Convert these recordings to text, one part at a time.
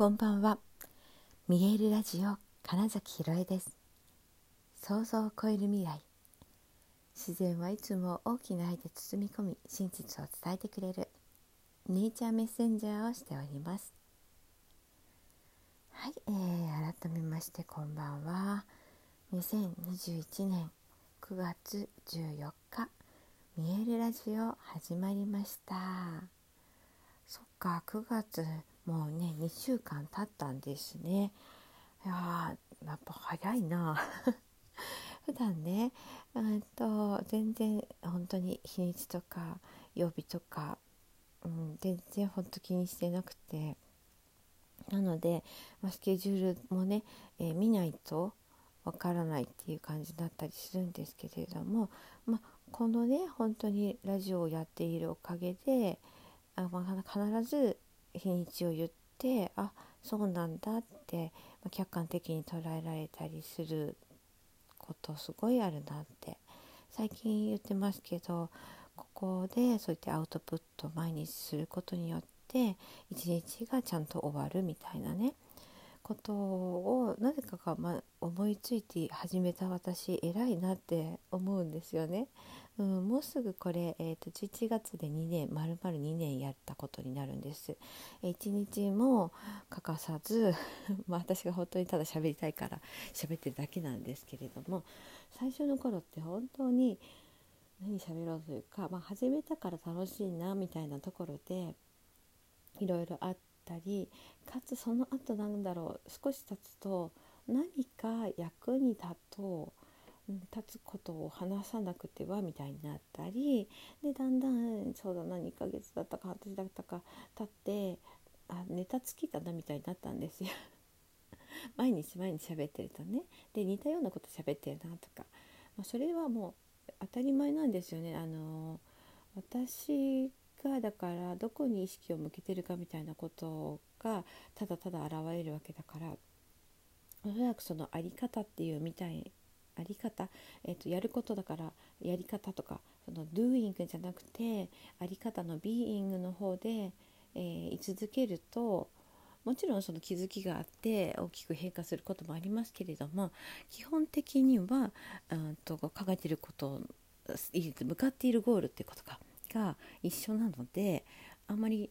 こんばんは。見えるラジオ金崎ひろえです。想像を超える未来。自然はいつも大きな愛で包み込み真実を伝えてくれるネイチャーメッセンジャーをしております。はい、えー、改めましてこんばんは。2021年9月14日見えるラジオ始まりました。そっか9月もうね2週間経ったんですね。いややっぱ早いな。普段ねうんと全然本当に日にちとか曜日とか、うん、全然本当気にしてなくて。なので、ま、スケジュールもね、えー、見ないとわからないっていう感じだったりするんですけれども、まあ、このね本当にラジオをやっているおかげであ、まあ、必ず日にちを言ってあそうなんだって、客観的に捉えられたりすることすごいあるなって最近言ってますけどここでそういったアウトプットを毎日することによって一日がちゃんと終わるみたいなねことをなぜかが、ま思いついて始めた私偉いなって思うんですよね。うん、もうすぐこれ、えーと、11月で2年丸々2年やったことになるんです。1日も欠かさず まあ私が本当にただ喋りたいから喋ってるだけなんですけれども最初の頃って本当に何喋ろうというか、まあ、始めたから楽しいなみたいなところでいろいろあったりかつその後なんだろう少し経つと何か役に立とう立つことを話さなくてはみたいになったりでだんだんそうだな2ヶ月だったか半年だったか経ってあネタ尽きたなみたいになったんですよ。毎日毎日喋ってるとね。で似たようなこと喋ってるなとか、まあ、それはもう当たり前なんですよね。あの私がだからどこに意識を向けてるかみたいなことがただただ現れるわけだから。おそらくその在り方っていうみたいあり方、えーと、やることだからやり方とかその doing じゃなくてあり方の being の方で、えー、居続けるともちろんその気づきがあって大きく変化することもありますけれども基本的にはうんと考えていること向かっているゴールっていうことかが一緒なのであんまり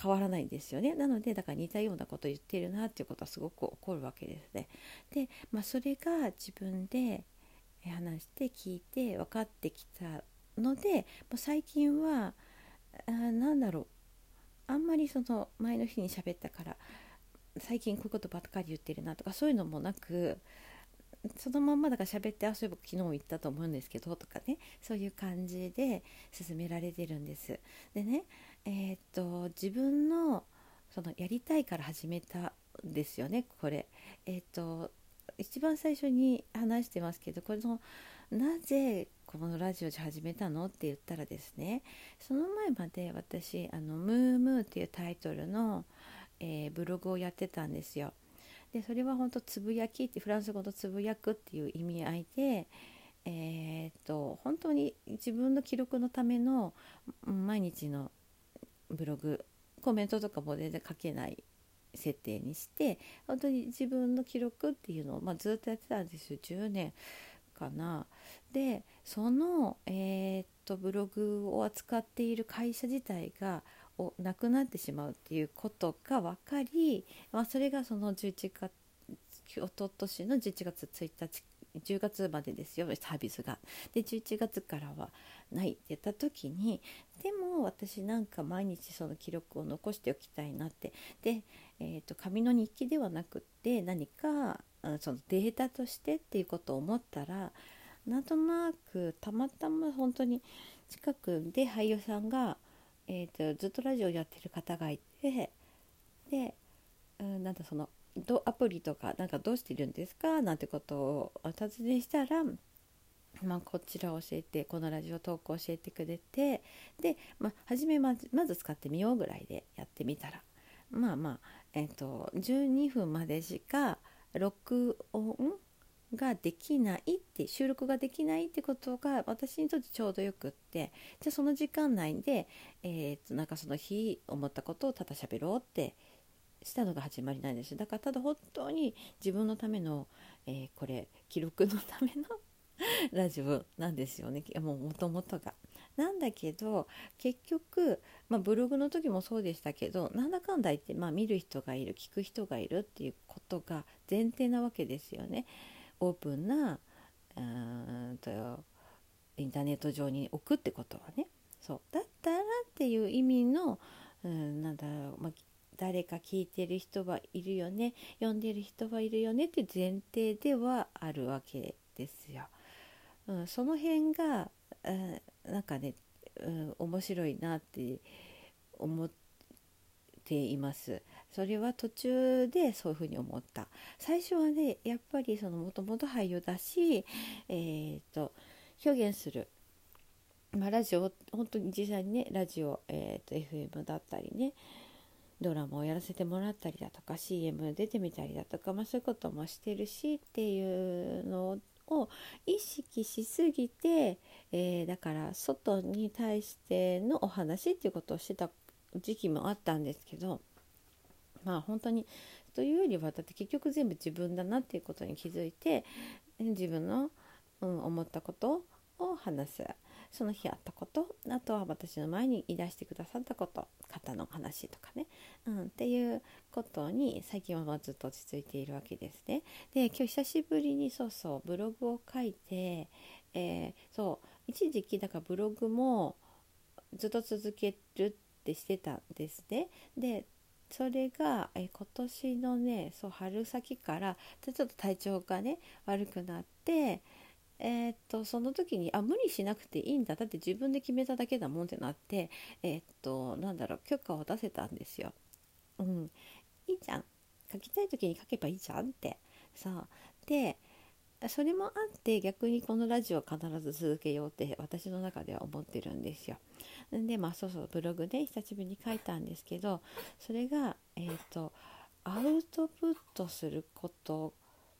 変わらないんですよねなのでだから似たようなことを言ってるなっていうことはすごく起こるわけですね。で、まあ、それが自分で話して聞いて分かってきたのでもう最近はあなんだろうあんまりその前の日に喋ったから最近こういうことばっかり言ってるなとかそういうのもなくそのまんまだから喋ってあそういえば昨日言ったと思うんですけどとかねそういう感じで進められてるんです。でねえー、っと自分のそのやりたいから始めたんですよねこれ。えー、っと一番最初に話してますけどこれのなぜこのラジオで始めたのって言ったらですねその前まで私あの「ムームー」っていうタイトルの、えー、ブログをやってたんですよ。でそれは本当つぶやきってフランス語のつぶやくっていう意味合いで、えー、っと本当に自分の記録のための毎日のブログコメントとかも全然書けない設定にして本当に自分の記録っていうのを、まあ、ずっとやってたんですよ10年かな。でその、えー、っとブログを扱っている会社自体がをなくなってしまうっていうことが分かり、まあ、それがその11月おととしの11月1日10月までですよサービスが。で11月からはないって言った時にで私なんか毎日その記録を残しておきたいなって。で、えーと、紙の日記ではなくって何かそのデータとしてっていうことを思ったらなんとなくたまたま本当に近くで俳優さんがえーと、ずっとラジオやってる方がいてで、うん、なんだそのどアプリとかなんかどうしてるんですか？なんてことをお尋ねしたら、まあ、こちらを教えてこのラジオトークを教えてくれてで、まあ、初めまずまず使ってみようぐらいでやってみたらまあまあ、えーと12分までしか録音ができないって収録ができないってことが私にとってちょうどよくってじゃあその時間内で、えー、となんかその日思ったことをただ喋ろうってしたのが始まりなんです。だからただ本当に自分のための、えー、これ記録のための ラジオなんですよねもともとが。なんだけど結局、まあ、ブログの時もそうでしたけどなんだかんだ言って、まあ、見る人がいる聞く人がいるっていうことが前提なわけですよね。オープンなうんとインターネット上に置くってことはね。そうだったらっていう意味のうんなんだろう、まあ、誰か聞いてる人はいるよね読んでる人はいるよねって前提ではあるわけですよ。うん、その辺が、うん、なんかね、うん、面白いなって思っています。それは途中でそういうふうに思った。最初はねやっぱりそのもともと俳優だし、えーと、表現するまあ、ラジオ本当に実際にねラジオ、えーと、FM だったりねドラマをやらせてもらったりだとか CM 出てみたりだとか、まあ、そういうこともしてるしっていうのを意識しすぎて、えー、だから外に対してのお話っていうことをしてた時期もあったんですけどまあ本当にというよりはだって結局全部自分だなっていうことに気づいて自分の、うん、思ったことを話す。その日あったことあとは私の前に言い出してくださったこと方の話とかね、うん、っていうことに最近はずっと落ち着いているわけですね。で今日久しぶりにそうそうブログを書いて、えー、そう一時期だからブログもずっと続けるってしてたんですね。でそれがえ今年のねそう春先からちょっと体調がね悪くなってえー、っとその時にあ無理しなくていいんだだって自分で決めただけだもんってなってえー、っとなんだろう許可を出せたんですよ。うん、いいじゃん書きたい時に書けばいいじゃんってそうでそれもあって逆にこのラジオ必ず続けようって私の中では思ってるんですよ。でまあそうそうブログで久しぶりに書いたんですけどそれがえっ、ー、とアウトプットすること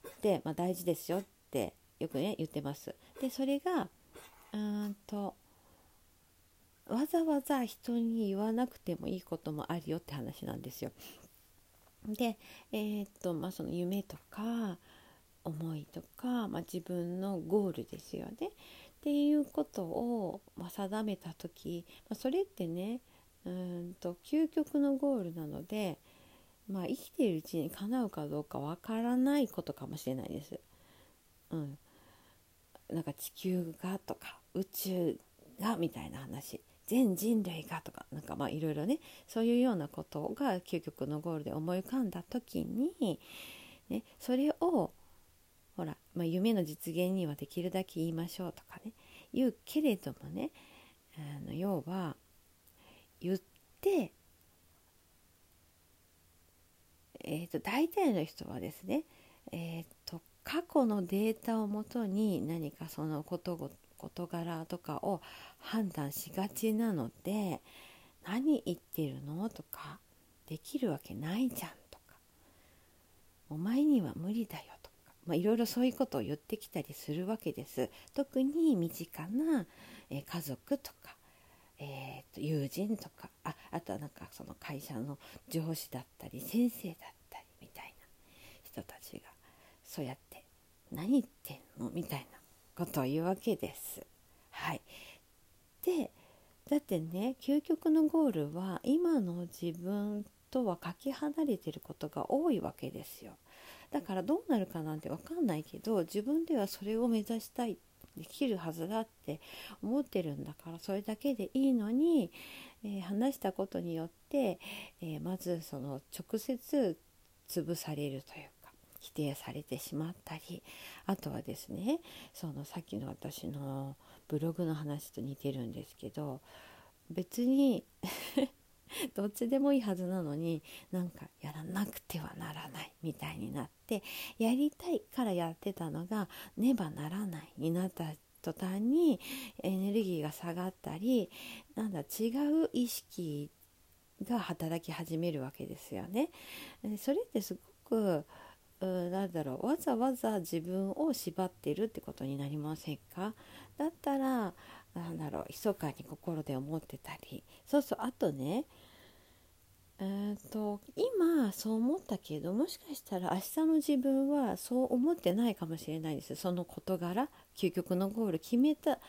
って、まあ、大事ですよってよくね言ってます。でそれがうんとわざわざ人に言わなくてもいいこともあるよって話なんですよ。で、えー、っとまあ、その夢とか思いとか、まあ、自分のゴールですよねっていうことを、まあ、定めた時、ま、それってねうんと究極のゴールなので、まあ、生きているうちに叶うかどうかわからないことかもしれないです。うん、なんか地球がとか宇宙がみたいな話。全人類がとかなんかまあいろいろねそういうようなことが究極のゴールで思い浮かんだ時に、ね、それをほら、まあ、夢の実現にはできるだけ言いましょうとかね。言うけれどもねあの要は言ってえーと、大体の人はですね、えーと過去のデータをもとに何かその事事柄とかを判断しがちなので何言ってるのとかできるわけないじゃんとかお前には無理だよとか、まあ、いろいろそういうことを言ってきたりするわけです。特に身近な、え、家族とか、えー、と友人とかああとはなんかその会社の上司だったり先生だったりみたいな人たちがそうやって何言ってんの？みたいなことを言うわけです。はい、でだってね究極のゴールは今の自分とはかけ離れてることが多いわけですよ。だからどうなるかなんて分かんないけど自分ではそれを目指したいできるはずだって思ってるんだからそれだけでいいのに、えー、話したことによって、えー、まずその直接潰されるという否定されてしまったりあとはですねそのさっきの私のブログの話と似てるんですけど別に どっちでもいいはずなのになんかやらなくてはならないみたいになってやりたいからやってたのがねばならないになった途端にエネルギーが下がったりなんだ違う意識が働き始めるわけですよね。それってすごくなんだろうわざわざ自分を縛ってるってことになりませんか？だったらなんだろう密かに心で思ってたり。そうそうあとねえーと、今そう思ったけどもしかしたら明日の自分はそう思ってないかもしれないです。その事柄究極のゴール決めた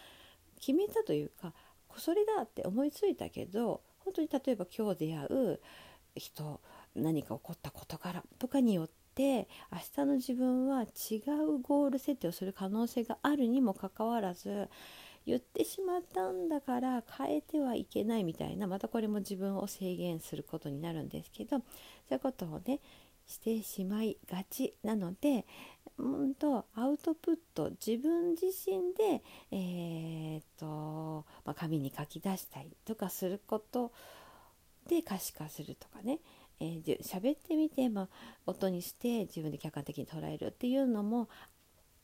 決めたというかそれだって思いついたけど本当に例えば今日出会う人何か起こった事柄とかによって明日の自分は違うゴール設定をする可能性があるにもかかわらず言ってしまったんだから変えてはいけないみたいなまたこれも自分を制限することになるんですけどそういうことをねしてしまいがちなのでうんとアウトプット自分自身で、えーとまあ、紙に書き出したりとかすることで可視化するとかねえー、喋ってみて、まあ、音にして自分で客観的に捉えるっていうのも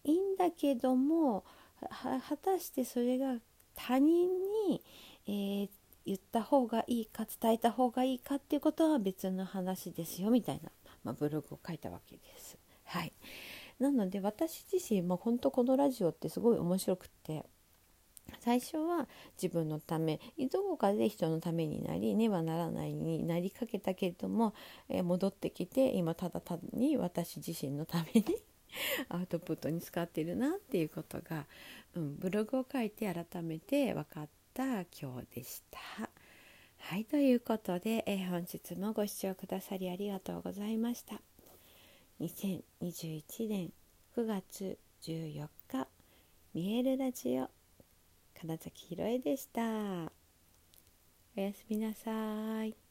いいんだけども果たしてそれが他人に、えー、言った方がいいか伝えた方がいいかっていうことは別の話ですよみたいな、まあ、ブログを書いたわけです。はい、なので私自身も本当このラジオってすごい面白くって最初は自分のためどこかで人のためになりねばならないになりかけたけれども、えー、戻ってきて今ただ単に私自身のために アウトプットに使ってるなっていうことが、うん、ブログを書いて改めて分かった今日でした。はいということで、えー、本日もご視聴くださりありがとうございました。2021年9月14日見えるラジオ金崎ひろえでした。おやすみなさい。